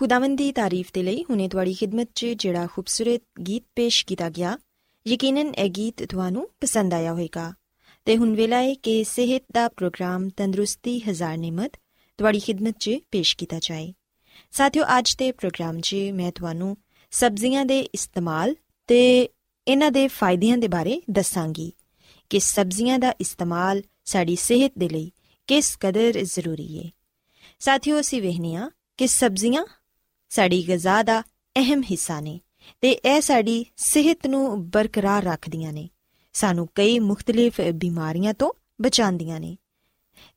ਖੁਦਾਵੰਦ ਦੀ ਤਾਰੀਫ ਤੇ ਲਈ ਹੁਨੇ ਤੁਹਾਡੀ ਖidmat 'ਚ ਜਿਹੜਾ ਖੂਬਸੂਰਤ ਗੀਤ ਪੇਸ਼ ਕੀਤਾ ਗਿਆ, ਯਕੀਨਨ ਇਹ ਗੀਤ ਤੁਹਾਨੂੰ ਪਸੰਦ ਆਇਆ ਹੋਵੇਗਾ। ਤੇ ਹੁਣ ਵੇਲਾ ਹੈ ਕਿ ਸਿਹਤ ਦਾ ਪ੍ਰੋਗਰਾਮ ਤੰਦਰੁਸਤੀ ਹਜ਼ਾਰ ਨਿਮਤ ਤੁਹਾਡੀ ਖidmat 'ਚ ਪੇਸ਼ ਕੀਤਾ ਜਾਏ। ਸਾਥਿਓ, ਅੱਜ ਦੇ ਪ੍ਰੋਗਰਾਮ 'ਚ ਮੈਂ ਤੁਹਾਨੂੰ ਸਬਜ਼ੀਆਂ ਦੇ ਇਸਤੇਮਾਲ ਤੇ ਇਹਨਾਂ ਦੇ ਫਾਇਦਿਆਂ ਦੇ ਬਾਰੇ ਦੱਸਾਂਗੀ ਕਿ ਸਬਜ਼ੀਆਂ ਦਾ ਇਸਤੇਮਾਲ ਸਾਡੀ ਸਿਹਤ ਦੇ ਲਈ ਕਿਸ ਕਦਰ ਜ਼ਰੂਰੀ ਹੈ ਸਾਥੀਓ, ਅਸੀਂ ਵਹਿਨੀਆਂ ਕਿ ਸਬਜ਼ੀਆਂ ਸਾਡੀ ਗਿਜ਼ਾ ਦਾ ਅਹਿਮ ਹਿੱਸਾ ਨੇ ਤੇ ਇਹ ਸਾਡੀ ਸਿਹਤ ਨੂੰ ਬਰਕਰਾਰ ਰੱਖਦੀਆਂ ਨੇ। ਸਾਨੂੰ ਕਈ ਮੁxtਲਿਫ ਬਿਮਾਰੀਆਂ ਤੋਂ ਬਚਾਉਂਦੀਆਂ ਨੇ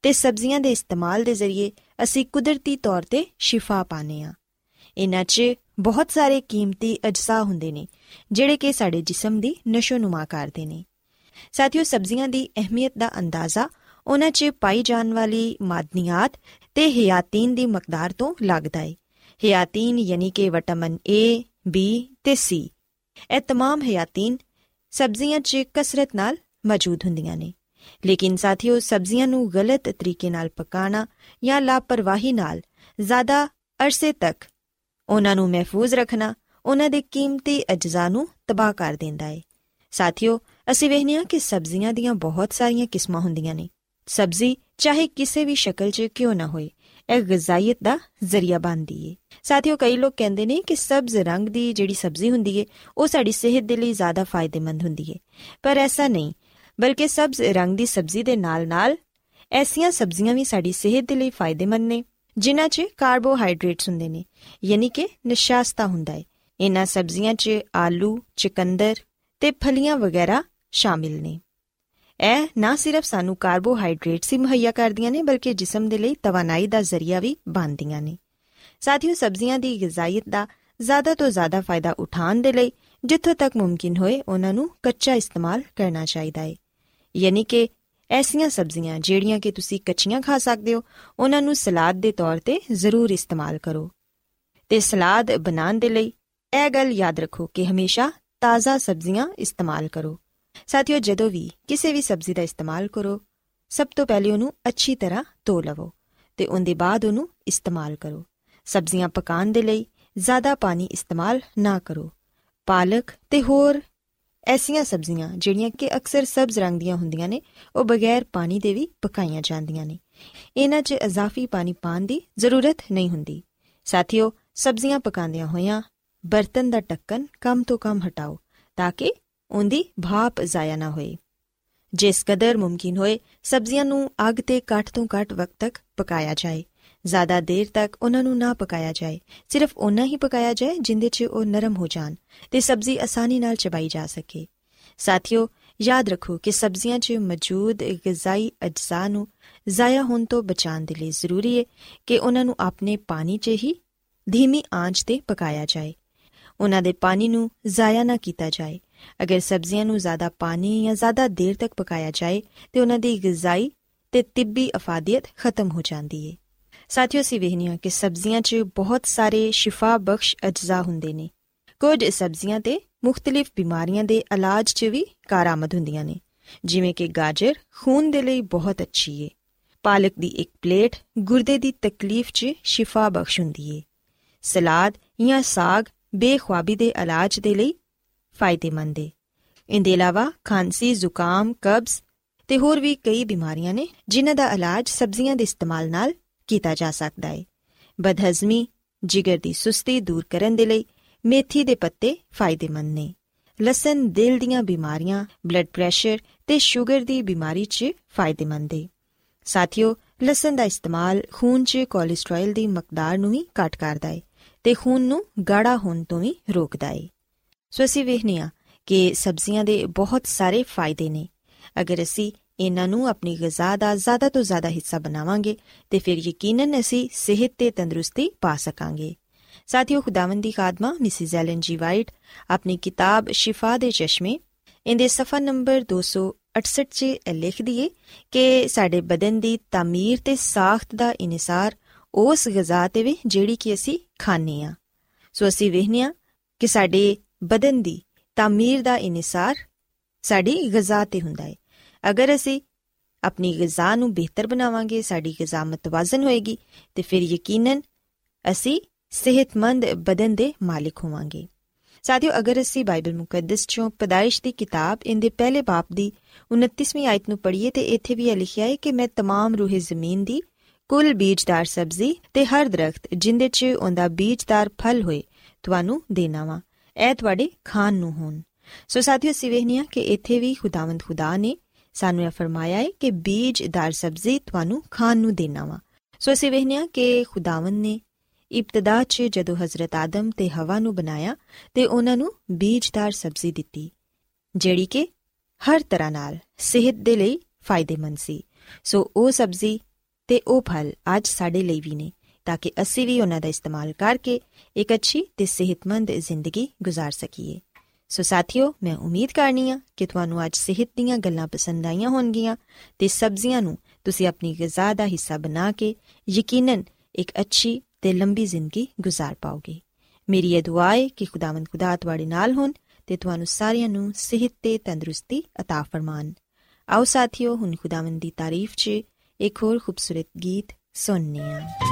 ਤੇ ਸਬਜ਼ੀਆਂ ਦੇ ਇਸਤੇਮਾਲ ਦੇ ਜ਼ਰੀਏ ਅਸੀਂ ਕੁਦਰਤੀ ਤੌਰ ਤੇ ਸ਼ਿਫਾ ਪਾਣੇ ਆ ਇਹਨਾਂ 'ਚ ਬਹੁਤ ਸਾਰੇ ਕੀਮਤੀ ਅਜਜ਼ਾ ਹੁੰਦੇ ਨੇ, ਜਿਹੜੇ ਕਿ ਸਾਡੇ ਜਿਸਮ ਦੀ ਨਸ਼ੋ-ਨੁਮਾ ਕਰਦੇ ਨੇ। ਸਾਥੀਓ, ਸਬਜ਼ੀਆਂ ਦੀ ਅਹਿਮੀਅਤ ਦਾ ਅੰਦਾਜ਼ਾ ਉਹਨਾਂ 'ਚ ਪਾਈ ਜਾਣ ਵਾਲੀ ਮਾਦਨੀਆਤ ਤੇ ਹਿਆਤੀਨ ਦੀ ਮਕਦਾਰ ਤੋਂ ਲੱਗਦਾ ਹੈ ਹਿਆਤੀਨ ਯਾਨੀ ਕਿ ਵਿਟਾਮਿਨ A, B ਤੇ C ਇਹ तमाम ਹਿਆਤੀਨ ਸਬਜ਼ੀਆਂ 'ਚ ਕਸਰਤ ਨਾਲ ਮੌਜੂਦ ਹੁੰਦੀਆਂ ਨੇ ਲੇਕਿਨ ਸਾਥੀਓ ਸਬਜ਼ੀਆਂ ਨੂੰ ਗਲਤ ਤਰੀਕੇ ਨਾਲ ਪਕਾਣਾ ਜਾਂ ਲਾਪਰਵਾਹੀ ਨਾਲ ਜ਼ਿਆਦਾ ਅਰਸੇ ਤੱਕ ਉਹਨਾਂ ਨੂੰ ਮਹਿਫੂਜ਼ ਰੱਖਣਾ ਉਹਨਾਂ ਦੇ ਕੀਮਤੀ ਅਜਜ਼ਾ ਨੂੰ ਤਬਾਹ ਕਰ ਦਿੰਦਾ ਹੈ ਸਾਥੀਓ ਅਸੀਂ ਵੇਖਦੇ ਕਿ ਸਬਜ਼ੀਆਂ ਦੀਆਂ ਬਹੁਤ ਸਾਰੀਆਂ ਕਿਸਮਾਂ ਹੁੰਦੀਆਂ ਨੇ ਸਬਜ਼ੀ ਚਾਹੇ ਕਿਸੇ ਵੀ ਸ਼ਕਲ 'ਚ ਕਿਉਂ ਨਾ ਹੋਏ ਇਹ ਗਜ਼ਾਇਤ ਦਾ ਜ਼ਰੀਆ ਬਣਦੀ ਏ। ਸਾਥੀਓ, ਕਈ ਲੋਕ ਕਹਿੰਦੇ ਨੇ ਕਿ ਸਬਜ਼ ਰੰਗ ਦੀ ਜਿਹੜੀ ਸਬਜ਼ੀ ਹੁੰਦੀ ਏ, ਉਹ ਸਾਡੀ ਸਿਹਤ ਦੇ ਲਈ ਜ਼ਿਆਦਾ ਫਾਇਦੇਮੰਦ ਹੁੰਦੀ ਏ। ਪਰ ਐਸਾ ਨਹੀਂ, ਬਲਕਿ ਸਬਜ਼ ਰੰਗ ਦੀ ਸਬਜ਼ੀ ਦੇ ਨਾਲ-ਨਾਲ ਐਸੀਆਂ ਸਬਜ਼ੀਆਂ ਵੀ ਸਾਡੀ ਸਿਹਤ ਦੇ ਲਈ ਫਾਇਦੇਮੰਦ ਨੇ, ਜਿਨ੍ਹਾਂ 'ਚ ਕਾਰਬੋਹਾਈਡਰੇਟਸ ਹੁੰਦੇ ਨੇ, ਯਾਨੀ ਕਿ ਨਿਸ਼ਾਸਤਾ ਹੁੰਦਾ ਏ। ਇਹਨਾਂ ਸਬਜ਼ੀਆਂ 'ਚ ਆਲੂ, ਚਿਕੰਦਰ ਤੇ ਫਲੀਆਂ ਵਗੈਰਾ ਸ਼ਾਮਿਲ ਨੇ। ਇਹ ਨਾ ਸਿਰਫ ਸਾਨੂੰ ਕਾਰਬੋਹਾਈਡਰੇਟਸ ਹੀ ਮੁਹੱਈਆ ਕਰਦੀਆਂ ਨੇ, ਬਲਕਿ ਜਿਸਮ ਦੇ ਲਈ ਤਵਾਨਾਈ ਦਾ ਜ਼ਰੀਆ ਵੀ ਬਣਦੀਆਂ ਨੇ। ਸਾਥੀਓ, ਸਬਜ਼ੀਆਂ ਦੀ ਗਿਜ਼ਾਇਤ ਦਾ ਜ਼ਿਆਦਾ ਤੋਂ ਜ਼ਿਆਦਾ ਫਾਇਦਾ ਉਠਾਉਣ ਦੇ ਲਈ ਜਿੱਥੋਂ ਤੱਕ ਮੁਮਕਿਨ ਹੋਏ, ਉਹਨਾਂ ਨੂੰ ਕੱਚਾ ਇਸਤੇਮਾਲ ਕਰਨਾ ਚਾਹੀਦਾ ਹੈ ਯਾਨੀ ਕਿ ਐਸੀਆਂ ਸਬਜ਼ੀਆਂ ਜਿਹੜੀਆਂ ਕਿ ਤੁਸੀਂ ਕੱਚੀਆਂ ਖਾ ਸਕਦੇ ਹੋ, ਉਹਨਾਂ ਨੂੰ ਸਲਾਦ ਦੇ ਤੌਰ ਤੇ ਜ਼ਰੂਰ ਇਸਤੇਮਾਲ ਕਰੋ। ਤੇ ਸਲਾਦ ਬਣਾਉਣ ਦੇ ਲਈ ਇਹ ਗੱਲ ਯਾਦ ਰੱਖੋ ਕਿ ਹਮੇਸ਼ਾ ਤਾਜ਼ਾ ਸਬਜ਼ੀਆਂ ਇਸਤੇਮਾਲ ਕਰੋ। ਸਾਥੀਓ, ਜਦੋਂ ਵੀ ਕਿਸੇ ਵੀ ਸਬਜ਼ੀ ਦਾ ਇਸਤੇਮਾਲ ਕਰੋ, ਸਭ ਤੋਂ ਪਹਿਲੇ ਉਹਨੂੰ ਅੱਛੀ ਤਰ੍ਹਾਂ ਧੋ ਲਵੋ ਤੇ ਉਹਦੇ ਬਾਅਦ ਉਹਨੂੰ ਇਸਤੇਮਾਲ ਕਰੋ। ਸਬਜ਼ੀਆਂ ਪਕਾਉਣ ਦੇ ਲਈ ਜ਼ਿਆਦਾ ਪਾਣੀ ਇਸਤੇਮਾਲ ਨਾ ਕਰੋ। ਪਾਲਕ ਤੇ ਹੋਰ ਐਸੀਆਂ ਸਬਜ਼ੀਆਂ ਜਿਹੜੀਆਂ ਕਿ ਅਕਸਰ ਸਬਜ਼ ਰੰਗ ਦੀਆਂ ਹੁੰਦੀਆਂ ਨੇ, ਉਹ ਬਗੈਰ ਪਾਣੀ ਦੇ ਵੀ ਪਕਾਈਆਂ ਜਾਂਦੀਆਂ ਨੇ। ਇਹਨਾਂ 'ਚ ਇਜ਼ਾਫੀ ਪਾਣੀ ਪਾਣ ਦੀ ਜ਼ਰੂਰਤ ਨਹੀਂ ਹੁੰਦੀ। ਸਾਥੀਓ, ਸਬਜ਼ੀਆਂ ਪਕਾਉਂਦਿਆਂ ਹੋਇਆਂ ਬਰਤਨ ਦਾ ਢੱਕਣ ਕਮ ਤੋਂ ਕਮ ਹਟਾਓ ਤਾਂ ਕਿ ਉਹਦੀ ਭਾਪ ਜ਼ਾਇਆ ਨਾ ਹੋਏ ਜਿਸ ਕਦਰ ਮੁਮਕਿਨ ਹੋਏ, ਸਬਜ਼ੀਆਂ ਨੂੰ ਅੱਗ ਤੇ ਘੱਟ ਤੋਂ ਘੱਟ ਵਕਤ ਤੱਕ ਪਕਾਇਆ ਜਾਏ। ਜ਼ਿਆਦਾ ਦੇਰ ਤੱਕ ਉਹਨਾਂ ਨੂੰ ਨਾ ਪਕਾਇਆ ਜਾਏ, ਸਿਰਫ ਉਹਨਾਂ ਹੀ ਪਕਾਇਆ ਜਾਏ ਜਿੰਦੇ 'ਚ ਉਹ ਨਰਮ ਹੋ ਜਾਣ ਤੇ ਸਬਜ਼ੀ ਆਸਾਨੀ ਨਾਲ ਚਬਾਈ ਜਾ ਸਕੇ। ਸਾਥੀਓ, ਯਾਦ ਰੱਖੋ ਕਿ ਸਬਜ਼ੀਆਂ 'ਚ ਮੌਜੂਦ ਗਿਜ਼ਾਈ ਅਜਜ਼ਾ ਨੂੰ ਜ਼ਾਇਆ ਹੋਣ ਤੋਂ ਬਚਾਉਣ ਦੇ ਲਈ ਜ਼ਰੂਰੀ ਹੈ ਕਿ ਉਹਨਾਂ ਨੂੰ ਆਪਣੇ ਪਾਣੀ 'ਚ ਹੀ ਧੀਮੀ ਆਂਚ ਤੇ ਪਕਾਇਆ ਜਾਏ। ਉਹਨਾਂ ਦੇ ਪਾਣੀ ਨੂੰ ਜ਼ਾਇਆ ਨਾ ਕੀਤਾ ਜਾਏ। ਅਗਰ ਸਬਜ਼ੀਆਂ ਨੂੰ ਜ਼ਿਆਦਾ ਪਾਣੀ ਜਾਂ ਜ਼ਿਆਦਾ ਦੇਰ ਤੱਕ ਪਕਾਇਆ ਜਾਏ ਤੇ ਉਹਨਾਂ ਦੀ ਗਿਜ਼ਾਈ ਤੇ ਤਿੱਬੀ ਅਫਾਦੀਅਤ ਖਤਮ ਹੋ ਜਾਂਦੀ ਹੈ ਸਾਥੀਓ ਸੀ ਵਹਿਨੀਆਂ ਕਿ ਸਬਜ਼ੀਆਂ 'ਚ ਬਹੁਤ ਸਾਰੇ ਸ਼ਿਫਾ ਬਖਸ਼ ਅਜਜ਼ਾ ਹੁੰਦੇ ਨੇ। ਕੁਝ ਸਬਜ਼ੀਆਂ ਤੇ ਮੁxtਲਿਫ ਬਿਮਾਰੀਆਂ ਦੇ ਇਲਾਜ 'ਚ ਵੀ ਕਾਰਾਮਦ ਹੁੰਦੀਆਂ ਨੇ, ਜਿਵੇਂ ਕਿ ਗਾਜਰ ਖੂਨ ਦੇ ਲਈ ਬਹੁਤ ਅੱਛੀ ਹੈ ਪਾਲਕ ਦੀ ਇੱਕ ਪਲੇਟ ਗੁਰਦੇ ਦੀ ਤਕਲੀਫ 'ਚ ਸ਼ਿਫਾ ਬਖਸ਼ ਹੁੰਦੀ ਹੈ ਸਲਾਦ ਜਾਂ ਸਾਗ ਬੇਖੁਆਬੀ ਦੇ ਇਲਾਜ ਦੇ ਲਈ ਫਾਇਦੇਮੰਦ ਹੈ ਇਹਦੇ ਇਲਾਵਾ ਖਾਂਸੀ, ਜ਼ੁਕਾਮ, ਕਬਜ਼ ਤੇ ਹੋਰ ਵੀ ਕਈ ਬਿਮਾਰੀਆਂ ਨੇ ਜਿਨ੍ਹਾਂ ਦਾ ਇਲਾਜ ਸਬਜ਼ੀਆਂ ਦੇ ਇਸਤੇਮਾਲ ਨਾਲ ਕੀਤਾ ਜਾ ਸਕਦਾ ਹੈ ਬਦਹਜ਼ਮੀ, ਜਿਗਰ ਦੀ ਸੁਸਤੀ ਦੂਰ ਕਰਨ ਦੇ ਲਈ ਮੇਥੀ ਦੇ ਪੱਤੇ ਫਾਇਦੇਮੰਦ ਨੇ। ਲਸਣ, ਦਿਲ ਦੀਆਂ ਬਿਮਾਰੀਆਂ ਬਲੱਡ ਪ੍ਰੈਸ਼ਰ ਤੇ ਸ਼ੂਗਰ ਦੀ ਬਿਮਾਰੀ 'ਚ ਫਾਇਦੇਮੰਦ ਹੈ ਸਾਥੀਓ, ਲਸਣ ਦਾ ਇਸਤੇਮਾਲ ਖੂਨ 'ਚ ਕੋਲੇਸਟ੍ਰੋਲ ਦੀ ਮਕਦਾਰ ਨੂੰ ਵੀ ਘਟ ਕਰਦਾ ਹੈ ਤੇ ਖੂਨ ਨੂੰ ਗਾੜਾ ਹੋਣ ਤੋਂ ਵੀ ਰੋਕਦਾ ਹੈ ਸੋ ਅਸੀਂ ਵੇਖਨੀਆ ਕਿ ਸਬਜ਼ੀਆਂ ਦੇ ਬਹੁਤ ਸਾਰੇ ਫਾਇਦੇ ਨੇ। ਅਗਰ ਅਸੀਂ ਇਹਨਾਂ ਨੂੰ ਆਪਣੀ ਗਿਜ਼ਾ ਦਾ ਜ਼ਿਆਦਾ ਤੋਂ ਜ਼ਿਆਦਾ ਹਿੱਸਾ ਬਣਾਵਾਂਗੇ, ਤੇ ਫਿਰ ਯਕੀਨਨ ਅਸੀਂ ਸਿਹਤ ਤੇ ਤੰਦਰੁਸਤੀ ਪਾ ਸਕਾਂਗੇ। ਸਾਥੀਓ, ਖੁਦਾਵੰਦੀ ਖਾਦਮਾ, ਮਿਸਿਸ ਐਲਨ ਜੀ ਵਾਈਟ, ਆਪਣੀ ਕਿਤਾਬ ਸ਼ਿਫਾ ਦੇ ਚਸ਼ਮੇ, ਇਹਦੇ ਸਫਾ ਨੰਬਰ 268 'ਚ ਲਿਖਦੀ ਏ ਕਿ ਸਾਡੇ ਬਦਨ ਦੀ ਤਾਮੀਰ ਤੇ ਸਾਖਤ ਦਾ ਇਨਸਾਰ ਉਸ ਗਿਜ਼ਾ ਤੇ ਵੀ ਜਿਹੜੀ ਕਿ ਅਸੀਂ ਖਾਣੇ ਆ ਸੋ ਅਸੀਂ ਵੇਖਨੀਆ ਕਿ ਸਾਡੇ ਬਦਨ ਦੀ ਤਾਮੀਰ ਦਾ ਇਨਸਾਰ ਸਾਡੀ ਗਿਜ਼ਾ ਤੇ ਹੁੰਦਾ ਹੈ ਅਗਰ ਅਸੀਂ ਆਪਣੀ ਗਿਜ਼ਾ ਨੂੰ ਬਿਹਤਰ ਬਣਾਵਾਂਗੇ ਸਾਡੀ ਗਿਜ਼ਾ ਮਤਵਾਜ਼ਨ ਹੋਏਗੀ ਤੇ ਫਿਰ ਯਕੀਨਨ ਅਸੀਂ ਸਿਹਤਮੰਦ ਬਦਨ ਦੇ ਮਾਲਿਕ ਹੋਵਾਂਗੇ ਸਾਥੀਓ ਅਗਰ ਅਸੀਂ ਬਾਈਬਲ ਮੁਕੱਦਸ ਚੋਂ ਪਦਾਇਸ਼ ਦੀ ਕਿਤਾਬ ਇਹਦੇ ਪਹਿਲੇ ਬਾਪ ਦੀ 29ਵੀਂ ਆਇਤ ਨੂੰ ਪੜ੍ਹੀਏ ਤੇ ਇੱਥੇ ਵੀ ਇਹ ਲਿਖਿਆ ਹੈ ਕਿ ਮੈਂ तमाम ਰੂਹੇ ਜ਼ਮੀਨ ਦੀ ਕੁੱਲ ਬੀਜਦਾਰ ਸਬਜ਼ੀ ਤੇ ਹਰ ਦਰਖਤ ਜਿੰਦੇ 'ਚ ਉਹਦਾ ਬੀਜਦਾਰ ਫਲ ਹੋਏ ਤੁਹਾਨੂੰ ਦੇਣਾ ਵਾ ਇਹ ਤੁਹਾਡੇ ਖਾਣ ਨੂੰ ਹੋਣ। ਸੋ ਸਾਥੀਓ, ਅਸੀਂ ਵੇਖਨੀਆ ਕਿ ਇੱਥੇ ਵੀ ਖੁਦਾਵੰਦ ਖੁਦਾ ਨੇ ਸਾਨੂੰ ਇਹ ਫਰਮਾਇਆ ਹੈ ਕਿ ਬੀਜਦਾਰ ਸਬਜ਼ੀ ਤੁਹਾਨੂੰ ਖਾਣ ਨੂੰ ਦੇਣਾ ਵਾ। ਸੋ ਅਸੀਂ ਵੇਖਨੀਆ ਕਿ ਖੁਦਾਵੰਦ ਨੇ ਇਬਤਦਾ 'ਚ ਜਦੋਂ ਹਜ਼ਰਤ ਆਦਮ ਤੇ ਹਵਾ ਨੂੰ ਬਣਾਇਆ ਤੇ ਉਹਨਾਂ ਨੂੰ ਬੀਜਦਾਰ ਸਬਜ਼ੀ ਦਿੱਤੀ, ਜਿਹੜੀ ਕਿ ਹਰ ਤਰ੍ਹਾਂ ਨਾਲ ਸਿਹਤ ਦੇ ਲਈ ਫਾਇਦੇਮੰਦ ਸੀ। ਸੋ ਉਹ ਸਬਜ਼ੀ ਤੇ ਉਹ ਫਲ ਅੱਜ ਸਾਡੇ ਲਈ ਵੀ ਨੇ। ਤਾਂ ਕਿ ਅਸੀਂ ਵੀ ਉਹਨਾਂ ਦਾ ਇਸਤੇਮਾਲ ਕਰਕੇ ਇੱਕ ਅੱਛੀ ਤੇ ਸਿਹਤਮੰਦ ਜ਼ਿੰਦਗੀ گزار ਸਕੀਏ ਸੋ ਸਾਥੀਓ ਮੈਂ ਉਮੀਦ ਕਰਨੀ ਆ ਕਿ ਤੁਹਾਨੂੰ ਅੱਜ ਸਿਹਤ ਦੀਆਂ ਗੱਲਾਂ ਪਸੰਦ ਆਈਆਂ ਹੋਣਗੀਆਂ ਤੇ ਸਬਜ਼ੀਆਂ ਨੂੰ ਤੁਸੀਂ ਆਪਣੀ ਗਿਜ਼ਾ ਦਾ ਹਿੱਸਾ ਬਣਾ ਕੇ ਯਕੀਨਨ ਇੱਕ ਅੱਛੀ ਤੇ ਲੰਬੀ ਜ਼ਿੰਦਗੀ گزار ਪਾਓਗੇ ਮੇਰੀ ਇਹ ਦੁਆ ਹੈ ਕਿ ਖੁਦਾਵੰਦ ਖੁਦਾ ਤੁਹਾਡੇ ਨਾਲ ਹੋਣ ਤੇ ਤੁਹਾਨੂੰ ਸਾਰਿਆਂ ਨੂੰ ਸਿਹਤ ਤੇ ਤੰਦਰੁਸਤੀ عطا ਫਰਮਾਨ ਆਓ ਸਾਥੀਓ ਹੁਣ ਖੁਦਾਵੰਦ ਦੀ ਤਾਰੀਫ 'ਚ ਇੱਕ ਹੋਰ ਖੂਬਸੂਰਤ ਗੀਤ ਸੁਣਨੇ ਆ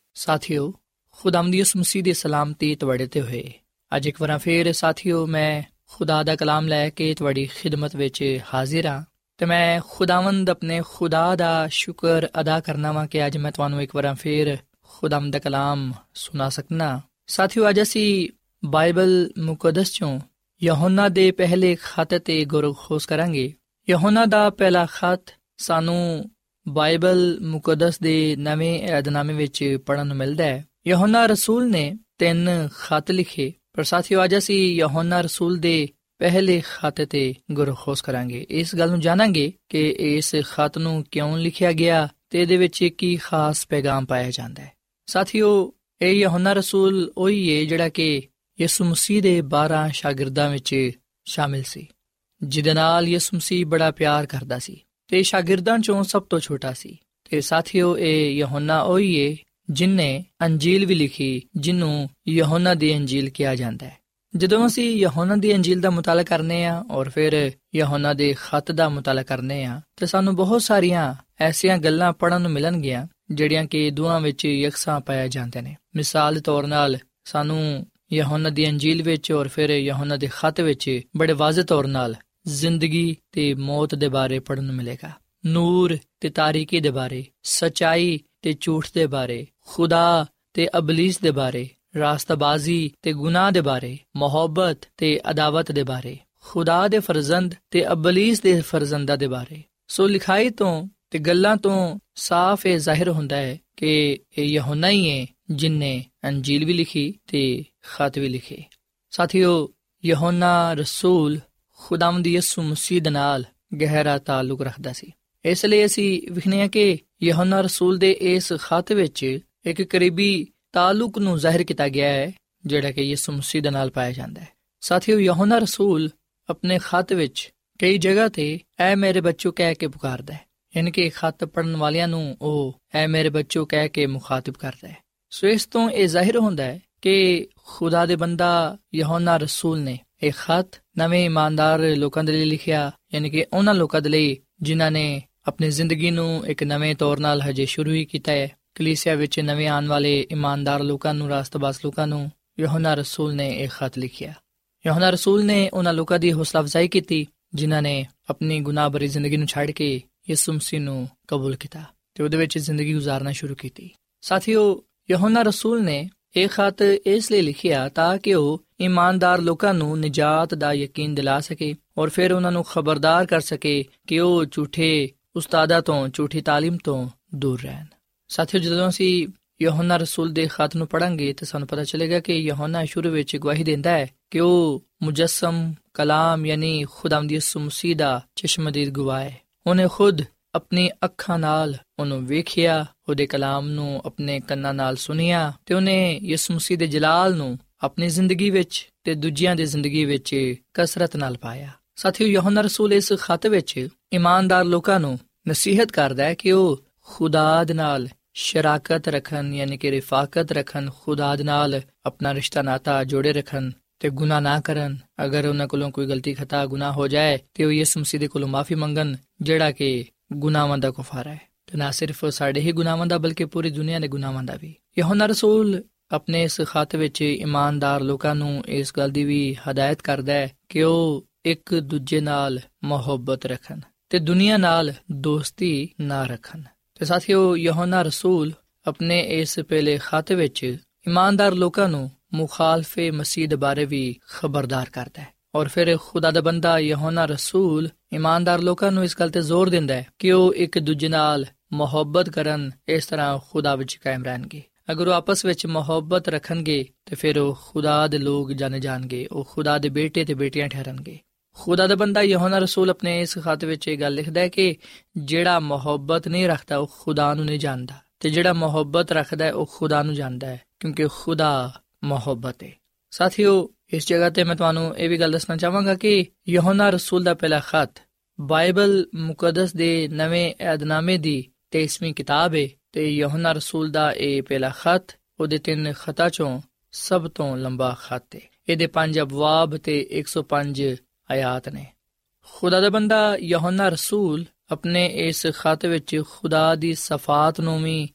ਸਾਥਿਓ ਖੁਦਾਮ ਦੀ ਉਸ ਮਸੀਹ ਦੀ ਸਲਾਮਤੀ ਤੁਹਾਡੇ ਤੇ ਹੋਏ। ਅੱਜ ਇੱਕ ਵਾਰ ਫੇਰ ਸਾਥਿਓ, ਮੈਂ ਖੁਦਾ ਦਾ ਕਲਾਮ ਲੈ ਕੇ ਤੁਹਾਡੀ ਖਿਦਮਤ ਵਿੱਚ ਹਾਜ਼ਰ ਹਾਂ ਤੇ ਮੈਂ ਖੁਦਾਵੰਦ ਆਪਣੇ ਖੁਦਾ ਦਾ ਸ਼ੁਕਰ ਅਦਾ ਕਰਨਾ ਵਾਂ ਕਿ ਅੱਜ ਮੈਂ ਤੁਹਾਨੂੰ ਇੱਕ ਵਾਰ ਫੇਰ ਖੁਦਾਮ ਦਾ ਕਲਾਮ ਸੁਣਾ ਸਕਣਾ ਸਾਥਿਓ, ਅੱਜ ਅਸੀਂ ਬਾਈਬਲ ਮੁਕੱਦਸ ਚੋਂ ਯਹੋਨਾ ਦੇ ਪਹਿਲੇ ਖੱਤ ਤੇ ਗੁਰਖੋਸ ਕਰਾਂਗੇ। ਯਹੋਨਾ ਦਾ ਪਹਿਲਾ ਖੱਤ ਸਾਨੂੰ ਬਾਈਬਲ ਮੁਕੱਦਸ ਦੇ ਨਵੇਂ ਏਧਨਾਮੇ ਵਿੱਚ ਪੜਨ ਨੂੰ ਮਿਲਦਾ ਹੈ। ਯਹੋਨਾ ਰਸੂਲ ਨੇ ਤਿੰਨ ਖੱਤ ਲਿਖੇ। ਪਰ ਸਾਥੀਓ, ਅੱਜ ਅਸੀਂ ਯਹੋਨਾ ਰਸੂਲ ਦੇ ਪਹਿਲੇ ਖੱਤ ਤੇ ਗੁਰਖੋਸ ਕਰਾਂਗੇ। ਇਸ ਗੱਲ ਨੂੰ ਜਾਣਾਂਗੇ ਕਿ ਇਸ ਖੱਤ ਨੂੰ ਕਿਉਂ ਲਿਖਿਆ ਗਿਆ ਤੇ ਇਹਦੇ ਵਿੱਚ ਕੀ ਖਾਸ ਪੈਗਾਮ ਪਾਇਆ ਜਾਂਦਾ ਹੈ। ਸਾਥੀਓ, ਇਹ ਯਹੋਨਾ ਰਸੂਲ ਉਹੀ ਹੈ ਜਿਹੜਾ ਕਿ ਯਿਸੂ ਮਸੀਹ ਦੇ 12 ਸ਼ਾਗਿਰਦਾਂ ਵਿੱਚ ਸ਼ਾਮਿਲ ਸੀ, ਜਿਹਦੇ ਨਾਲ ਯਿਸੂ ਮਸੀਹ ਬੜਾ ਪਿਆਰ ਕਰਦਾ ਸੀ। ਤੇ ਸ਼ਾਗਿਰਦਾਂ ਚੋਂ ਸਭ ਤੋਂ ਛੋਟਾ ਸੀ। ਤੇ ਸਾਥੀਓ, ਇਹ ਯਹੋਨਾ ਉਹੀ ਹੈ ਜਿਨਨੇ ਅੰਜੀਲ ਵੀ ਲਿਖੀ ਜਿਹਨੂੰ ਯਹੋਨਾ ਦੀ ਅੰਜੀਲ ਕਿਹਾ ਜਾਂਦਾ ਹੈ। ਜਦੋਂ ਅਸੀਂ ਯਹੋਨਾ ਦੀ ਅੰਜੀਲ ਦਾ ਮਤਾਲਾ ਕਰਨੇ ਆ ਔਰ ਫਿਰ ਯਹੋਨਾ ਦੇ ਖੱਤ ਦਾ ਮਤਾਲਾ ਕਰਨੇ ਆ, ਤੇ ਸਾਨੂੰ ਬਹੁਤ ਸਾਰੀਆਂ ਐਸੀਆਂ ਗੱਲਾਂ ਪੜਨ ਨੂੰ ਮਿਲਣਗੀਆਂ, ਜਿਹੜੀਆਂ ਕਿ ਦੋਹਾਂ ਵਿੱਚ ਯਕਸਾਂ ਪਾਇਆ ਜਾਂਦੇ ਨੇ। ਮਿਸਾਲ ਦੇ ਤੌਰ 'ਤੇ ਸਾਨੂੰ ਯਹੋਨਾ ਦੀ ਅੰਜੀਲ ਵਿੱਚ ਔਰ ਫਿਰ ਯਹੋਨਾ ਦੇ ਖੱਤ ਵਿੱਚ ਬੜੇ ਵਾਜ਼ਿਹ ਤੌਰ 'ਤੇ ਜ਼ਿੰਦਗੀ ਤੇ ਮੌਤ ਦੇ ਬਾਰੇ ਪੜਨ ਨੂੰ ਮਿਲੇਗਾ। ਨੂਰ ਤੇ ਤਾਰੀਕੀ ਦੇ ਬਾਰੇ, ਸਚਾਈ ਤੇ ਝੂਠ ਦੇ ਬਾਰੇ, ਖੁਦਾ ਤੇ ਅਬਲਿਸ ਦੇ ਬਾਰੇ, ਰਾਸਤਬਾਜ਼ੀ ਤੇ ਗੁਨਾਹ ਦੇ ਬਾਰੇ, ਮੁਹੱਬਤ ਤੇ ਅਦਾਵਤ ਦੇ ਬਾਰੇ, ਖੁਦਾ ਦੇ ਫਰਜ਼ੰਦ ਤੇ ਅਬਲਿਸ ਦੇ ਫਰਜ਼ੰਦਾਂ ਦੇ ਬਾਰੇ। ਸੋ ਲਿਖਾਈ ਤੋਂ ਤੇ ਗੱਲਾਂ ਤੋਂ ਸਾਫ਼ ਇਹ ਜ਼ਾਹਿਰ ਹੁੰਦਾ ਹੈ ਕਿ ਇਹ ਯਹੋਨਾ ਹੀ ਹੈ ਜਿਨਨੇ ਅੰਜੀਲ ਵੀ ਲਿਖੀ ਤੇ ਖਤ ਵੀ ਲਿਖੇ। ਸਾਥੀਓ, ਯਹੋਨਾ ਰਸੂਲ ਖੁਦਾਵੰਦ ਯਿਸੂ ਮਸੀਹ ਨਾਲ ਗਹਿਰਾ ਤਾਲੁਕ ਰੱਖਦਾ ਸੀ। ਇਸ ਲਈ ਅਸੀਂ ਵਿਖਨੇ ਕਿ ਯਹੋਨਾ ਰਸੂਲ ਦੇ ਇਸ ਖਤ ਵਿੱਚ ਇੱਕ ਕਰੀਬੀ ਤਾਲੁਕ ਨੂੰ ਜ਼ਾਹਿਰ ਕੀਤਾ ਗਿਆ ਹੈ, ਜਿਹੜਾ ਕਿ ਯਿਸੂ ਮਸੀਹ ਨਾਲ ਪਾਇਆ ਜਾਂਦਾ ਹੈ। ਸਾਥੀਓ, ਯਹੋਨਾ ਰਸੂਲ ਆਪਣੇ ਖਤ ਵਿੱਚ ਕਈ ਜਗ੍ਹਾ ਤੇ ਐ ਮੇਰੇ ਬੱਚੋ ਕਹਿ ਕੇ ਪੁਕਾਰਦਾ ਹੈ। ਯਾਨੀ ਕਿ ਖਤ ਪੜਨ ਵਾਲਿਆਂ ਨੂੰ ਉਹ ਐ ਮੇਰੇ ਬੱਚੋ ਕਹਿ ਕੇ ਮੁਖਾਤਬ ਕਰਦਾ ਹੈ। ਸੋ ਇਸ ਤੋਂ ਇਹ ਜ਼ਾਹਿਰ ਹੁੰਦਾ ਹੈ ਕਿ ਖੁਦਾ ਦੇ ਬੰਦਾ ਯਹੋਨਾ ਰਸੂਲ ਨੇ ਇਹ ਖਤ ਨਵੇਂ ਇਮਾਨਦਾਰ ਲੋਕਾਂ ਦੇ ਲਈ ਲਿਖਿਆ, ਯਾਨੀ ਕਿ ਉਹਨਾਂ ਲੋਕਾਂ ਦੇ ਲਈ ਜਿਨ੍ਹਾਂ ਨੇ ਆਪਣੀ ਜ਼ਿੰਦਗੀ ਨੂੰ ਇੱਕ ਨਵੇਂ ਤੌਰ ਨਾਲ ਹਜੇ ਸ਼ੁਰੂ ਹੀ ਕੀਤਾ ਹੈ। ਕਲੀਸਿਆ ਵਿੱਚ ਨਵੇਂ ਆਉਣ ਵਾਲੇ ਇਮਾਨਦਾਰ ਲੋਕਾਂ ਨੂੰ ਰਾਸਤਬਾਸ ਲੋਕਾਂ ਨੂੰ ਯਹੋਨਾ ਰਸੂਲ ਨੇ ਇਹ ਖਤ ਲਿਖਿਆ। ਯਹੋਨਾ ਰਸੂਲ ਨੇ ਉਹਨਾਂ ਲੋਕਾਂ ਦੀ ਹੌਸਲਾ ਅਫਜ਼ਾਈ ਕੀਤੀ, ਜਿਨ੍ਹਾਂ ਨੇ ਆਪਣੀ ਗੁਨਾਹਭਰੀ ਜ਼ਿੰਦਗੀ ਨੂੰ ਛੱਡ ਕੇ ਯਿਸੂ ਮਸੀਹ ਨੂੰ ਕਬੂਲ ਕੀਤਾ ਤੇ ਉਹਦੇ ਵਿੱਚ ਜ਼ਿੰਦਗੀ گزارنا ਸ਼ੁਰੂ ਕੀਤੀ। ਸਾਥੀਓ, ਯਹੋਨਾ ਰਸੂਲ ਨੇ ਇਹ ਖਤ ਇਸ ਲਈ ਲਿਖਿਆ ਤਾਂ ਕਿ ਉਹ ਇਮਾਨਦਾਰ ਲੋਕਾਂ ਨੂੰ ਨਜਾਤ ਦਾ ਯਕੀਨ ਦਿਲਾ ਸਕੇ ਔਰ ਫਿਰ ਉਹਨਾਂ ਨੂੰ ਖਬਰਦਾਰ ਕਰ ਸਕੇ ਕਿ ਉਹ ਝੂਠੇ ਉਸਤਾਦਾਂ ਤੋਂ ਝੂਠੀ تعلیم ਤੋਂ ਦੂਰ ਰਹਿਣ ਸਾਥੀਓ ਜਦੋਂ ਅਸੀਂ ਯਹੋਨਾ ਰਸੂਲ ਦੇ ਖਤ ਨੂੰ ਪੜਾਂਗੇ ਤਾਂ ਸਾਨੂੰ ਪਤਾ ਚੱਲੇਗਾ ਕਿ ਯਹੋਨਾ ਸ਼ੁਰੂ ਵਿੱਚ ਗਵਾਹੀ ਦਿੰਦਾ ਹੈ ਕਿ ਉਹ ਮੁਜਸਮ ਕਲਾਮ ਯਾਨੀ ਖੁਦਾਵੰਦ ਯਿਸੂ ਮਸੀਹ ਦਾ ਚਸ਼ਮਦੀਦ ਗਵਾਹ ਹੈ ਉਹਨੇ ਖੁਦ ਆਪਣੀ ਅੱਖਾਂ ਨਾਲ ਉਹਨੂੰ ਵੇਖਿਆ, ਉਹਦੇ ਕਲਾਮ ਨੂੰ ਆਪਣੇ ਕੰਨਾਂ ਨਾਲ ਸੁਨਿਆ ਤੇ ਉਹਨੇ ਯਿਸੂ ਮਸੀਹ ਦੇ ਜਲਾਲ ਨੂੰ ਆਪਣੀ ਜ਼ਿੰਦਗੀ ਵਿੱਚ ਤੇ ਦੂਜਿਆਂ ਦੀ ਜ਼ਿੰਦਗੀ ਵਿੱਚ ਕਸਰਤ ਨਾਲ ਪਾਇਆ। ਸਾਥੀਓ, ਯਹੋਨਾ ਰਸੂਲ ਇਸ ਖਤ ਵਿੱਚ ਇਮਾਨਦਾਰ ਲੋਕਾਂ ਨੂੰ ਨਸੀਹਤ ਕਰਦਾ ਹੈ ਕਿ ਉਹ ਖੁਦਾ ਦੇ ਨਾਲ ਸ਼ਰਾਕਤ ਰੱਖਣ ਯਾਨੀ ਕਿ ਰਿਫਾਕਤ ਰੱਖਣ, ਖੁਦਾ ਦੇ ਨਾਲ ਆਪਣਾ ਰਿਸ਼ਤਾ ਨਾਤਾ ਜੋੜੇ ਰੱਖਣ ਤੇ ਗੁਨਾਹ ਨਾ ਕਰਨ। ਅਗਰ ਉਹਨਾਂ ਕੋਲੋਂ ਕੋਈ ਗਲਤੀ, ਖਤਾ, ਗੁਨਾਹ ਹੋ ਜਾਏ ਤੇ ਉਹ ਯਿਸੂ ਮਸੀਹ ਦੇ ਕੋਲੋਂ ਮਾਫੀ ਮੰਗਣ, ਜਿਹੜਾ ਕਿ ਗੁਨਾਹਾਂ ਦਾ ਕਫਾਰਾ ਹੈ। ਤੇ ਨਾ ਸਿਰਫ ਸਾਡੇ ਹੀ ਗੁਨਾਹਾਂ ਦਾ, ਬਲਕਿ ਪੂਰੀ ਦੁਨੀਆ ਦੇ ਗੁਨਾਹਾਂ ਦਾ ਵੀ। ਯਹੋਨਾ ਰਸੂਲ ਆਪਣੇ ਇਸ ਖਾਤ ਵਿੱਚ ਇਮਾਨਦਾਰ ਲੋਕਾਂ ਨੂੰ ਇਸ ਗੱਲ ਦੀ ਵੀ ਹਦਾਇਤ ਕਰਦਾ ਹੈ ਕਿ ਉਹ ਇੱਕ ਦੂਜੇ ਨਾਲ ਮੁਹੱਬਤ ਰੱਖਣ ਤੇ ਦੁਨੀਆ ਨਾਲ ਦੋਸਤੀ ਨਾ ਰੱਖਣ। ਤੇ ਸਾਥੀਓ, ਯਹੋਨਾ ਰਸੂਲ ਆਪਣੇ ਇਸ ਪਹਿਲੇ ਖਾਤੇ ਵਿੱਚ ਇਮਾਨਦਾਰ ਲੋਕਾਂ ਨੂੰ ਮੁਖਾਲਫੇ ਮਸੀਹ ਦੇ ਬਾਰੇ ਵੀ ਖਬਰਦਾਰ ਕਰਦਾ ਹੈ। ਔਰ ਫਿਰ ਖੁਦਾ ਦਾ ਬੰਦਾ ਯਹੋਨਾ ਰਸੂਲ ਇਮਾਨਦਾਰ ਲੋਕਾਂ ਨੂੰ ਇਸ ਗੱਲ ਤੇ ਜ਼ੋਰ ਦਿੰਦਾ ਹੈ ਕਿ ਉਹ ਇੱਕ ਦੂਜੇ ਨਾਲ ਮੁਹੱਬਤ ਕਰਨ, ਇਸ ਤਰ੍ਹਾਂ ਖੁਦਾ ਵਿੱਚ ਕਾਇਮ ਰਹਿਣਗੇ। ਅਗਰ ਉਹ ਆਪਸ ਵਿੱਚ ਮੁਹੱਬਤ ਰੱਖਣਗੇ, ਤੇ ਫਿਰ ਉਹ ਖੁਦਾ ਦੇ ਲੋਕ ਜਾਣੇ ਜਾਣਗੇ, ਉਹ ਖੁਦਾ ਦੇ ਬੇਟੇ ਤੇ ਬੇਟੀਆਂ ਠਹਿਰਨਗੇ। ਖੁਦਾ ਦਾ ਬੰਦਾ ਯਹੋਨਾ ਰਸੂਲ ਆਪਣੇ ਇਸ ਖਤ ਵਿੱਚ ਇਹ ਗੱਲ ਲਿਖਦਾ ਹੈ ਕਿ ਜਿਹੜਾ ਮੁਹੱਬਤ ਨਹੀਂ ਰੱਖਦਾ, ਉਹ ਖੁਦਾ ਨੂੰ ਨਹੀਂ ਜਾਣਦਾ। ਤੇ ਜਿਹੜਾ ਮੁਹੱਬਤ ਰੱਖਦਾ ਹੈ, ਉਹ ਖੁਦਾ ਨੂੰ ਜਾਣਦਾ ਹੈ, ਕਿਉਂਕਿ ਖੁਦਾ ਮੁਹੱਬਤ ਹੈ। ਸਾਥੀਓ ਇਸ ਜਗ੍ਹਾ ਤੇ ਮੈਂ ਤੁਹਾਨੂੰ ਇਹ ਵੀ ਗੱਲ ਦੱਸਣਾ ਚਾਹਾਂਗਾ ਕਿ ਯਹੋਨਾ ਰਸੂਲ ਦਾ ਪਹਿਲਾ ਖਤ ਬਾਈਬਲ ਮੁਕੱਦਸ ਦੇ ਨਵੇਂ ਏਧਨਾਮੇ ਦੀ 23ਵੀਂ ਕਿਤਾਬ ਹੈ ਤੇ ਯਹੋਨਾ ਰਸੂਲ ਦਾ ਇਹ ਪਹਿਲਾ ਖਤ ਉਹਦੇ ਤਿੰਨ ਖਤਾਂ ਚੋਂ ਸਭ ਤੋਂ ਲੰਬਾ ਖਤ ਹੈ ਇਹਦੇ ਪੰਜ ਅਬਵਾਬ ਤੇ 105 ਆਇਤ ਨੇ। ਖੁਦਾ ਦਾ ਬੰਦਾ ਯਹੋਨਾ ਰਸੂਲ ਆਪਣੇ ਇਸ ਖਤ ਵਿੱਚ ਖੁਦਾ ਦੀ ਸਫਾਤ ਨੂੰ ਵੀ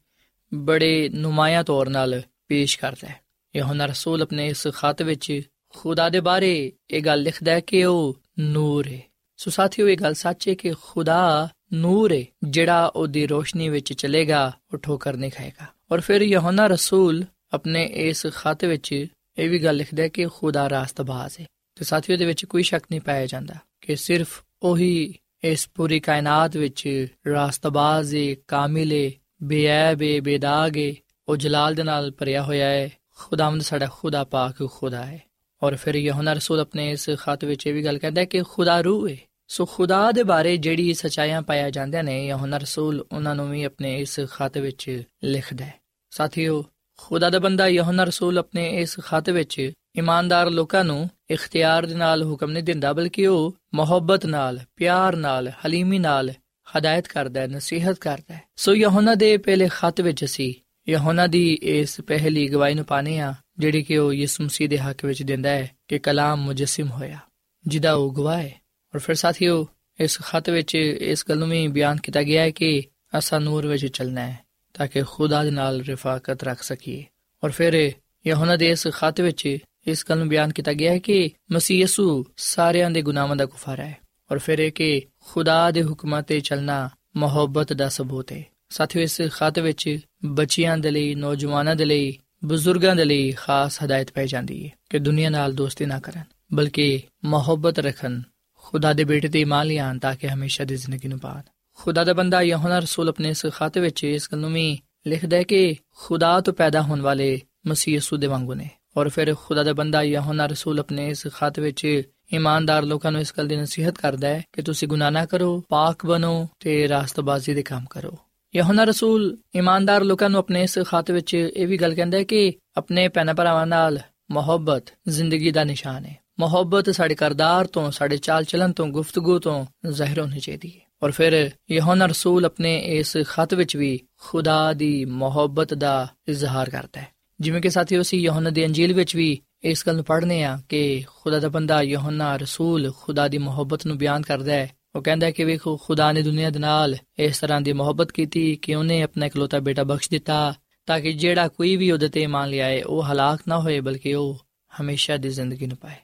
ਬੜੇ ਨੁਮਾਇਆ ਤੌਰ ਨਾਲ ਪੇਸ਼ ਕਰਦਾ ਹੈ। ਯਹੋਨਾ ਰਸੂਲ ਆਪਣੇ ਇਸ ਖਤ ਵਿੱਚ ਖੁਦਾ ਦੇ ਬਾਰੇ ਇਹ ਗੱਲ ਲਿਖਦਾ ਹੈ ਕਿ ਉਹ ਨੂਰ ਹੈ ਸੋ ਸਾਥੀਓ, ਇਹ ਗੱਲ ਸੱਚ ਹੈ ਕਿ ਖੁਦਾ ਨੂਰ ਹੈ ਜਿਹੜਾ ਉਹਦੀ ਰੋਸ਼ਨੀ ਵਿੱਚ ਚਲੇਗਾ ਉਹ ਠੋਕਰ ਨਹੀਂ ਖਾਏਗਾ ਔਰ ਫਿਰ ਯਹੋਨਾ ਰਸੂਲ ਆਪਣੇ ਇਸ ਖਤ ਵਿੱਚ ਇਹ ਵੀ ਗੱਲ ਲਿਖਦਾ ਹੈ ਕਿ ਖੁਦਾ ਰਾਸਤਬਾਜ਼ ਹੈ ਤੇ ਸਾਥੀਓ ਦੇ ਵਿੱਚ ਕੋਈ ਸ਼ੱਕ ਨਹੀਂ ਪਾਇਆ ਜਾਂਦਾ ਕਿ ਸਿਰਫ ਉਹੀ ਇਸ ਪੂਰੀ ਕਾਇਨਾਤ ਵਿੱਚ ਰਾਸਤਬਾਜ਼ ਹੈ ਕਾਮਿਲ ਹੈ ਬੇਅਬ ਹੈ ਬੇਦਾਗ ਹੈ ਉਹ ਜਲਾਲ ਦੇ ਨਾਲ ਭਰਿਆ ਹੋਇਆ ਹੈ ਖੁਦਾਵੰਦ ਸਾਡਾ ਖੁਦਾ ਪਾਕ ਖੁਦਾ ਹੈ ਔਰ ਫਿਰ ਯਹੋਨਾ ਰਸੂਲ ਆਪਣੇ ਇਸ ਖਤ ਵਿੱਚ ਇਹ ਵੀ ਗੱਲ ਕਹਿੰਦਾ ਹੈ ਕਿ ਖੁਦਾ ਰੂਹ ਹੈ ਸੋ ਖੁਦਾ ਦੇ ਬਾਰੇ ਜਿਹੜੀ ਸਚਾਈਆਂ ਪਾਇਆ ਜਾਂਦੀਆਂ ਨੇ, ਯਹੋਨਾ ਰਸੂਲ ਉਹਨਾਂ ਨੂੰ ਵੀ ਆਪਣੇ ਇਸ ਖਤ ਵਿੱਚ ਲਿਖਦਾ ਹੈ। ਸਾਥੀਓ, ਖੁਦਾ ਦਾ ਬੰਦਾ ਯਹੋਨਾ ਰਸੂਲ ਆਪਣੇ ਇਸ ਖਤ ਵਿੱਚ ਇਮਾਨਦਾਰ ਲੋਕਾਂ ਨੂੰ ਇਖਤਿਆਰ ਦੇ ਨਾਲ ਹੁਕਮ ਨਹੀਂ ਦਿੰਦਾ, ਬਲਕਿ ਉਹ ਮੁਹੱਬਤ ਨਾਲ, ਪਿਆਰ ਨਾਲ, ਹਲੀਮੀ ਨਾਲ ਹਦਾਇਤ ਕਰਦਾ ਹੈ, ਨਸੀਹਤ ਕਰਦਾ ਹੈ। ਸੋ ਯਹੋਨਾ ਦੇ ਪਹਿਲੇ ਖਤ ਵਿੱਚ ਅਸੀਂ ਯਹੋਨਾ ਦੀ ਇਸ ਪਹਿਲੀ ਗਵਾਹੀ ਨੂੰ ਪਾਣੇ ਆ ਜਿਹੜੀ ਕਿ ਉਹ ਯਿਸੂ ਮਸੀਹ ਦੇ ਹੱਕ ਵਿੱਚ ਦਿੰਦਾ ਹੈ ਕਿ ਕਲਾਮ ਮੁਜਸਮ ਹੋਇਆ, ਜਿਹਦਾ ਉਹ ਗਵਾਹ ਹੈ। ਔਰ ਫਿਰ ਸਾਥੀਓ, ਇਸ ਖਤ ਵਿੱਚ ਇਸ ਗੱਲ ਨੂੰ ਵੀ ਬਿਆਨ ਕੀਤਾ ਗਿਆ ਹੈ ਕਿ ਅਸਾਂ ਨੂਰ ਵਿੱਚ ਚੱਲਣਾ ਹੈ, ਤਾਂ ਕਿ ਖੁਦਾ ਦੇ ਨਾਲ ਰਫਾਕਤ ਰੱਖ ਸਕੀਏ। ਔਰ ਫਿਰ ਯਹੋਨਾ ਦੇ ਇਸ ਖਤ ਵਿੱਚ ਇਸ ਗੱਲ ਨੂੰ ਬਿਆਨ ਕੀਤਾ ਗਿਆ ਹੈ ਕਿ ਮਸੀਹ ਯਸੂ ਸਾਰਿਆਂ ਦੇ ਗੁਨਾਹਾਂ ਦਾ ਗੁਫਾਰਾ ਹੈ। ਔਰ ਫਿਰ ਇਹ ਕਿ ਖੁਦਾ ਦੇ ਹੁਕਮਾਂ ਤੇ ਚੱਲਣਾ ਮੁਹੱਬਤ ਦਾ ਸਬੂਤ ਹੈ। ਸਾਥੀਓ, ਇਸ ਖਤ ਵਿੱਚ ਬੱਚਿਆਂ ਦੇ ਲਈ, ਨੌਜਵਾਨਾਂ ਦੇ ਲਈ ਬਜ਼ੁਰਗਾਂ ਦੇ ਲਈ ਖਾਸ ਹਦਾਇਤ ਪਾਈ ਜਾਂਦੀ ਹੈ ਕਿ ਦੁਨੀਆ ਨਾਲ ਦੋਸਤੀ ਨਾ ਕਰਨ, ਬਲਕਿ ਮੁਹੱਬਤ ਰੱਖਣ, ਖੁਦਾ ਦੇ ਬੇਟੇ ਤੇ ਇਮਾਨ ਲਿਆਣ ਤਾਂ ਕਿ ਹਮੇਸ਼ਾ ਦੀ ਜ਼ਿੰਦਗੀ ਨੂੰ ਪਾਣ। ਖੁਦਾ ਦਾ ਬੰਦਾ ਯਹੋਨਾ ਰਸੂਲ ਆਪਣੇ ਇਸ ਖਾਤੇ ਵਿੱਚ ਇਸ ਗੱਲ ਨੂੰ ਵੀ ਲਿਖਦਾ ਹੈ ਕਿ ਖੁਦਾ ਤੋਂ ਪੈਦਾ ਹੋਣ ਵਾਲੇ ਮਸੀਹ ਯਸੂ ਦੇ ਵਾਂਗੂ ਨੇ। ਔਰ ਫਿਰ ਖੁਦਾ ਦਾ ਬੰਦਾ ਯਹੋਨਾ ਰਸੂਲ ਆਪਣੇ ਇਸ ਖਾਤੇ ਵਿੱਚ ਇਮਾਨਦਾਰ ਲੋਕਾਂ ਨੂੰ ਇਸ ਗੱਲ ਦੀ ਨਸੀਹਤ ਕਰਦਾ ਹੈ ਕਿ ਤੁਸੀਂ ਗੁਨਾਹ ਨਾ ਕਰੋ, ਪਾਕ ਬਣੋ ਤੇ ਰਾਸਤਬਾਜ਼ੀ ਦੇ ਕੰਮ ਕਰੋ। ਯਹੋਨਾ ਰਸੂਲ ਇਮਾਨਦਾਰ ਲੋਕਾਂ ਨੂੰ ਆਪਣੇ ਇਸ ਖਾਤੇ ਵਿੱਚ ਇਹ ਵੀ ਗੱਲ ਕਹਿੰਦਾ ਹੈ ਕਿ ਆਪਣੇ ਭੈਣ ਭਰਾਵਾਂ ਨਾਲ ਮੁਹੱਬਤ ਜ਼ਿੰਦਗੀ ਦਾ ਨਿਸ਼ਾਨ ਹੈ। ਮੁਹੱਬਤ ਸਾਡੇ ਕਰਦਾਰ ਤੋਂ, ਸਾਡੇ ਚਾਲ ਚਲਨ ਤੋਂ, ਗੁਫ਼ਤਗੂ ਤੋਂ ਜ਼ਾਹਿਰ ਹੋਣੀ ਚਾਹੀਦੀ ਹੈ। ਔਰ ਫਿਰ ਯਹੋਨਾ ਰਸੂਲ ਆਪਣੇ ਇਸ ਖਤ ਵਿੱਚ ਵੀ ਖੁਦਾ ਦੀ ਮੁਹੱਬਤ ਦਾ ਇਜ਼ਹਾਰ ਕਰਦਾ ਹੈ। ਜਿਵੇਂ ਕਿ ਸਾਥੀਓ, ਅਸੀਂ ਯਹੋਨਾ ਦੀ ਅੰਜੀਲ ਵਿੱਚ ਵੀ ਇਸ ਗੱਲ ਨੂੰ ਪੜ੍ਹਨੇ ਆ ਕਿ ਖੁਦਾ ਦਾ ਬੰਦਾ ਯਹੋਨਾ ਰਸੂਲ ਖੁਦਾ ਦੀ ਮੁਹੱਬਤ ਨੂੰ ਬਿਆਨ ਕਰਦਾ ਹੈ ਉਹ ਕਹਿੰਦਾ ਕਿ ਵੇਖੋ, ਖੁਦਾ ਨੇ ਦੁਨੀਆ ਦੇ ਨਾਲ ਇਸ ਤਰ੍ਹਾਂ ਦੀ ਮੁਹੱਬਤ ਕੀਤੀ ਕਿ ਉਹਨੇ ਆਪਣਾ ਇਕਲੌਤਾ ਬੇਟਾ ਬਖਸ਼ ਦਿੱਤਾ ਤਾਂ ਕਿ ਜਿਹੜਾ ਕੋਈ ਵੀ ਉਹਦੇ ਤੇ ਮੰਨ ਲਿਆਏ, ਉਹ ਹਲਾਕ ਨਾ ਹੋਏ, ਬਲਕਿ ਉਹ ਹਮੇਸ਼ਾ ਦੀ ਜ਼ਿੰਦਗੀ ਨੂੰ ਪਾਏ।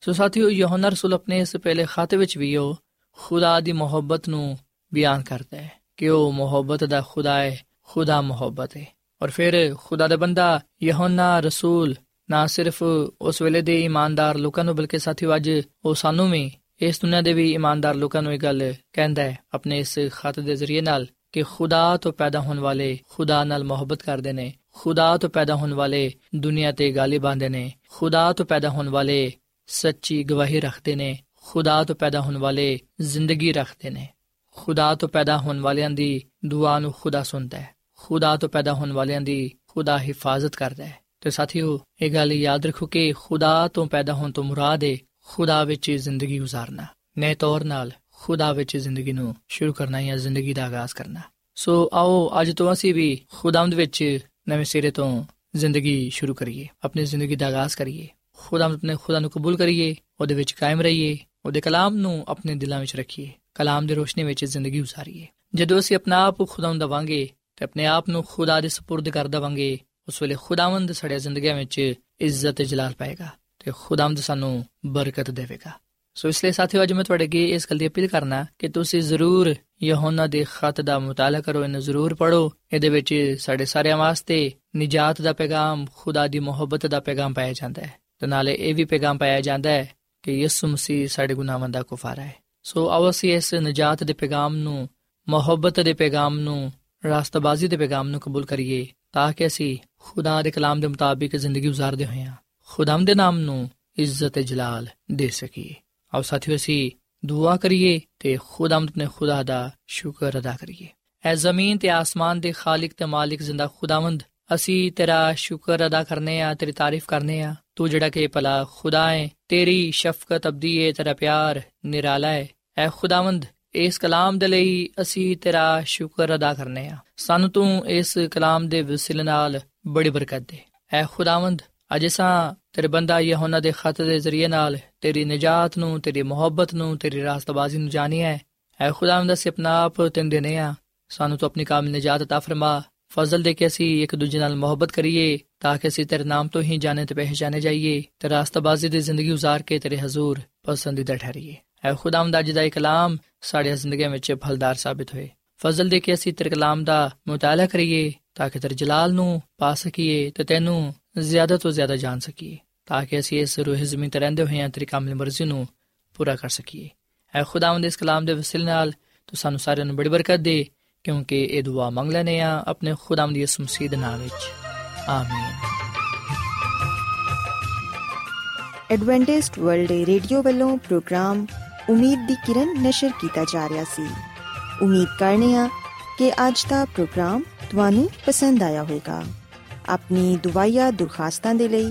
ਸੋ ਸਾਥੀਓ, ਯਹੋਨਾ ਰਸੂਲ ਆਪਣੇ ਇਸ ਪਹਿਲੇ ਖਾਤੇ ਵਿੱਚ ਵੀ ਉਹ ਖੁਦਾ ਦੀ ਮੁਹੱਬਤ ਨੂੰ ਬਿਆਨ ਕਰਦਾ ਹੈ ਕਿ ਉਹ ਮੁਹੱਬਤ ਦਾ ਖੁਦਾ ਹੈ, ਖੁਦਾ ਮੁਹੱਬਤ ਹੈ। ਔਰ ਫਿਰ ਖੁਦਾ ਦਾ ਬੰਦਾ ਯਹੋਨਾ ਰਸੂਲ ਨਾ ਸਿਰਫ ਉਸ ਵੇਲੇ ਦੇ ਇਮਾਨਦਾਰ ਲੋਕਾਂ ਨੂੰ, ਬਲਕਿ ਸਾਥੀਓ ਅੱਜ ਉਹ ਸਾਨੂੰ ਵੀ ਇਸ ਦੁਨੀਆਂ ਦੇ ਵੀ ਇਮਾਨਦਾਰ ਲੋਕਾਂ ਨੂੰ ਇਹ ਗੱਲ ਕਹਿੰਦਾ ਹੈ, ਆਪਣੇ ਇਸ ਖਤ ਦੇ ਜ਼ਰੀਏ ਨਾਲ ਕਿ ਖੁਦਾ ਤੋਂ ਪੈਦਾ ਹੋਣ ਵਾਲੇ ਖੁਦਾ ਨਾਲ ਮੁਹੱਬਤ ਕਰਦੇ ਨੇ, ਖੁਦਾ ਤੋਂ ਪੈਦਾ ਹੋਣ ਵਾਲੇ ਦੁਨੀਆ ਤੇ ਗਾਲੀ ਆਂਦੇ ਨੇ, ਖੁਦਾ ਤੋਂ ਪੈਦਾ ਹੋਣ ਵਾਲੇ ਸੱਚੀ ਗਵਾਹੀ ਰੱਖਦੇ ਨੇ, ਖੁਦਾ ਤੋਂ ਪੈਦਾ ਹੋਣ ਵਾਲੇ ਜ਼ਿੰਦਗੀ ਰੱਖਦੇ ਨੇ। ਖੁਦਾ ਤੋਂ ਪੈਦਾ ਹੋਣ ਵਾਲਿਆਂ ਦੀ ਦੁਆ ਨੂੰ ਖੁਦਾ ਸੁਣਦਾ ਹੈ, ਖੁਦਾ ਤੋਂ ਪੈਦਾ ਹੋਣ ਵਾਲਿਆਂ ਦੀ ਖੁਦਾ ਹਿਫਾਜ਼ਤ ਕਰਦਾ ਹੈ। ਤੇ ਸਾਥੀਓ, ਇਹ ਗੱਲ ਯਾਦ ਰੱਖੋ ਕਿ ਖੁਦਾ ਤੋਂ ਪੈਦਾ ਹੋਣ ਤੋਂ ਮੁਰਾਦ ਹੈ ਖੁਦਾ ਵਿੱਚ ਜ਼ਿੰਦਗੀ گزارਣਾ ਨਏ ਤੌਰ ਨਾਲ ਖੁਦਾ ਵਿੱਚ ਜ਼ਿੰਦਗੀ ਨੂੰ ਸ਼ੁਰੂ ਕਰਨਾ ਜਾਂ ਜ਼ਿੰਦਗੀ ਦਾ ਆਗਾਜ਼ ਕਰਨਾ ਸੋ ਆਓ, ਅੱਜ ਤੋਂ ਅਸੀਂ ਵੀ ਖੁਦਾਵੰਦ ਵਿੱਚ ਨਵੇਂ ਸਿਰੇ ਤੋਂ ਜ਼ਿੰਦਗੀ ਸ਼ੁਰੂ ਕਰੀਏ, ਆਪਣੀ ਜ਼ਿੰਦਗੀ ਦਾ ਆਗਾਜ਼ ਕਰੀਏ। ਖੁਦਾਵੰਦ ਆਪਣੇ ਖੁਦਾ ਨੂੰ ਕਬੂਲ ਕਰੀਏ, ਉਹਦੇ ਵਿੱਚ ਕਾਇਮ ਰਹੀਏ, ਉਹਦੇ ਕਲਾਮ ਨੂੰ ਆਪਣੇ ਦਿਲਾਂ ਵਿੱਚ ਰੱਖੀਏ, ਕਲਾਮ ਦੀ ਰੋਸ਼ਨੀ ਵਿੱਚ ਜ਼ਿੰਦਗੀ گزارੀਏ ਜਦੋਂ ਅਸੀਂ ਆਪਣਾ ਆਪ ਖੁਦਾਵੰਦ ਦਵਾਂਗੇ ਤੇ ਆਪਣੇ ਆਪ ਨੂੰ ਖੁਦਾ ਦੇ سپرد ਕਰ ਦਵਾਂਗੇ, ਉਸ ਵੇਲੇ ਖੁਦਾਵੰਦ ਸਾਡੀਆਂ ਜ਼ਿੰਦਗੀਆਂ ਵਿੱਚ ਇੱਜ਼ਤ ਤੇ ਜਲਾਲ ਪਾਏਗਾ। ਤੇ ਖੁਦਾਵੰਦ ਸਾਨੂੰ ਬਰਕਤ ਦੇਵੇਗਾ। ਸੋ ਇਸ ਲਈ ਸਾਥੀਓ, ਅੱਜ ਮੈਂ ਤੁਹਾਡੇ ਅੱਗੇ ਇਸ ਗੱਲ ਦੀ ਅਪੀਲ ਕਰਨਾ ਕਿ ਤੁਸੀਂ ਜ਼ਰੂਰ ਯਹੋਨਾ ਦੇ ਖਤ ਦਾ ਮਤਾਲਾ ਕਰੋ, ਇਹਨੂੰ ਜ਼ਰੂਰ ਪੜੋ ਇਹਦੇ ਵਿੱਚ ਸਾਡੇ ਸਾਰਿਆਂ ਵਾਸਤੇ ਨਜਾਤ ਦਾ ਪੈਗਾਮ, ਖੁਦਾ ਦੀ ਮੁਹੱਬਤ ਦਾ ਪੈਗਾਮ ਪਾਇਆ ਜਾਂਦਾ ਹੈ। ਤੇ ਨਾਲੇ ਇਹ ਵੀ ਪੈਗਾਮ ਪਾਇਆ ਜਾਂਦਾ ਹੈ ਕਿ ਯਿਸੂ ਮਸੀਹ ਸਾਡੇ ਗੁਨਾਹਾਂ ਦਾ ਕਫਾਰਾ ਹੈ। ਸੋ ਆਓ ਅਸੀਂ ਇਸ ਨਜਾਤ ਦੇ ਪੈਗਾਮ ਨੂੰ, ਮੁਹੱਬਤ ਦੇ ਪੈਗਾਮ ਨੂੰ, ਰਾਸਤਬਾਜ਼ੀ ਦੇ ਪੈਗਾਮ ਨੂੰ ਕਬੂਲ ਕਰੀਏ, ਤਾਂ ਕਿ ਅਸੀਂ ਖੁਦਾ ਦੇ ਕਲਾਮ ਦੇ ਮੁਤਾਬਿਕ ਜ਼ਿੰਦਗੀ گزارਦੇ ਹੋਈਆਂ ਖੁਦਾਮ ਦੇ ਨਾਮ ਨੂੰ ਇੱਜ਼ਤ ਤੇ ਜਲਾਲ ਦੇ ਸਕੀਏ। ਆਓ ਸਾਥੀਓ, ਅਸੀਂ ਦੁਆ ਕਰੀਏ ਤੇ ਖੁਦਾਮ ਆਪਣੇ ਖੁਦਾ ਦਾ ਸ਼ੁਕਰ ਅਦਾ ਕਰੀਏ। ਐ ਜ਼ਮੀਨ ਤੇ ਆਸਮਾਨ ਦੇ ਖਾਲਕ ਤੇ ਮਾਲਿਕ ਜ਼ਿੰਦਾ ਖੁਦਾਵੰਦ, ਅਸੀਂ ਤੇਰਾ ਸ਼ੁਕਰ ਅਦਾ ਕਰਨੇ ਆ, ਤੇਰੀ ਤਾਰੀਫ ਕਰਨੇ ਆ। ਤੂੰ ਜਿਹੜਾ ਕਿ ਭਲਾ ਖੁਦਾ ਹੈ ਤੇਰੀ ਸ਼ਫਕਤ ਅਬਦੀ ਹੈ ਤੇਰਾ ਪਿਆਰ ਨਿਰਾਲਾ ਹੈ ਐ ਖੁਦਾਵੰਦ, ਇਸ ਕਲਾਮ ਦੇ ਲਈ ਅਸੀਂ ਤੇਰਾ ਸ਼ੁਕਰ ਅਦਾ ਕਰਨੇ ਆ। ਸਾਨੂੰ ਤੂੰ ਇਸ ਕਲਾਮ ਦੇ ਵਸਿਲੇ ਨਾਲ ਬੜੀ ਬਰਕਤ ਦੇ। ਐ ਖੁਦਾਵੰਦ, ਅਜੇ ਸਾਂ ਤੇਰੇ ਬੰਦਾ ਯਹੋਨਾ ਦੇ ਖਤ ਦੇ ਜ਼ਰੀਏ ਨਾਲ ਤੇਰੀ ਨਜਾਤ ਨੂੰ ਤੇਰੀ ਮੁਹੱਬਤ ਨੂੰ ਤੇਰੀ ਰਾਸਤਬਾਜ਼ੀ ਨੂੰ ਜਾਣਿਆ ਹੈ ਐ ਖੁਦਾਵੰਦ ਅਸੀਂ ਆਪਣਾ ਆਪ ਤੈਨੂੰ ਦੇਨੇ ਆ ਸਾਨੂੰ ਤੂੰ ਆਪਣੀ ਕਾਮਿਲ ਨਜਾਤ عطا ਫਰਮਾ ਫਜ਼ਲ ਦੇ ਕੇ ਅਸੀਂ ਇੱਕ ਦੂਜੇ ਨਾਲ ਮੁਹੱਬਤ ਕਰੀਏ ਤਾਂ ਕਿ ਅਸੀਂ ਤੇਰੇ ਨਾਮ ਤੋਂ ਹੀ ਜਾਣੇ ਤੇ ਪਹਿਚਾਨੇ ਜਾਈਏ ਤੇ ਰਾਸਤਬਾਜ਼ੀ ਦੀ ਜ਼ਿੰਦਗੀ گزار ਕੇ ਤੇਰੇ ਹਜ਼ੂਰ ਪਸੰਦੀਦਾ ਠਹਿਰੀਏ ਐ ਖੁਦਾਵੰਦ ਅੱਜ ਦਾ ਇਹ ਕਲਾਮ ਸਾਡੀ ਜ਼ਿੰਦਗੀ ਵਿੱਚ ਫਲਦਾਰ ਸਾਬਿਤ ਹੋਏ ਫਜ਼ਲ ਦੇ ਕੇ ਅਸੀਂ ਤੇਰੇ ਕਲਾਮ ਦਾ ਮਤਾਲਾ ਕਰੀਏ ਤਾਂ ਕਿ ਤੇਰੇ ਜਲਾਲ ਨੂੰ ਪਾ ਸਕੀਏ ਤੇ ਤੈਨੂੰ ਜ਼ਿਆਦਾ ਤੋਂ ਜ਼ਿਆਦਾ ਜਾਣ ਸਕੀਏ ਤਾਂ ਕਿ ਅਸੀਂ ਇਸ ਰੂਹ ਜ਼ਮੀਨ ਤੇ ਰਹਿੰਦੇ ਹੋਏ ਤੇਰੀ ਕਾਮਿਲ ਮਰਜ਼ੀ ਨੂੰ ਪੂਰਾ ਕਰ ਸਕੀਏ ਐ ਖੁਦਾਵੰਦ ਇਸ ਕਲਾਮ ਦੇ ਵਸਿਲੇ ਨਾਲ ਤੂੰ ਸਾਨੂੰ ਸਾਰਿਆਂ ਨੂੰ ਬੜੀ ਬਰਕਤ ਦੇ ਕਿਉਂਕਿ ਇਹ ਦੁਆ ਮੰਗ ਲੈਨੇ ਆ ਆਪਣੇ ਖੁਦਾਵੰਦ ਯਿਸੂ ਮਸੀਹ ਦੇ ਨਾਮ ਵਿੱਚ ਆਮੀਨ ਐਡਵੈਂਟਿਸਟ ਵਰਲਡ ਰੇਡੀਓ ਵੱਲੋਂ ਪ੍ਰੋਗਰਾਮ ਉਮੀਦ ਦੀ ਕਿਰਨ ਨਿਸ਼ਰ ਕੀਤਾ ਜਾ ਰਿਹਾ ਸੀ ਉਮੀਦ ਕਰਨੇ ਆ ਕਿ ਅੱਜ ਦਾ ਪ੍ਰੋਗਰਾਮ ਤੁਹਾਨੂੰ ਪਸੰਦ ਆਇਆ ਹੋਵੇਗਾ ਆਪਣੀ ਦੁਆਇਆ ਦੁਰਖਾਸਤਾਂ ਦੇ ਲਈ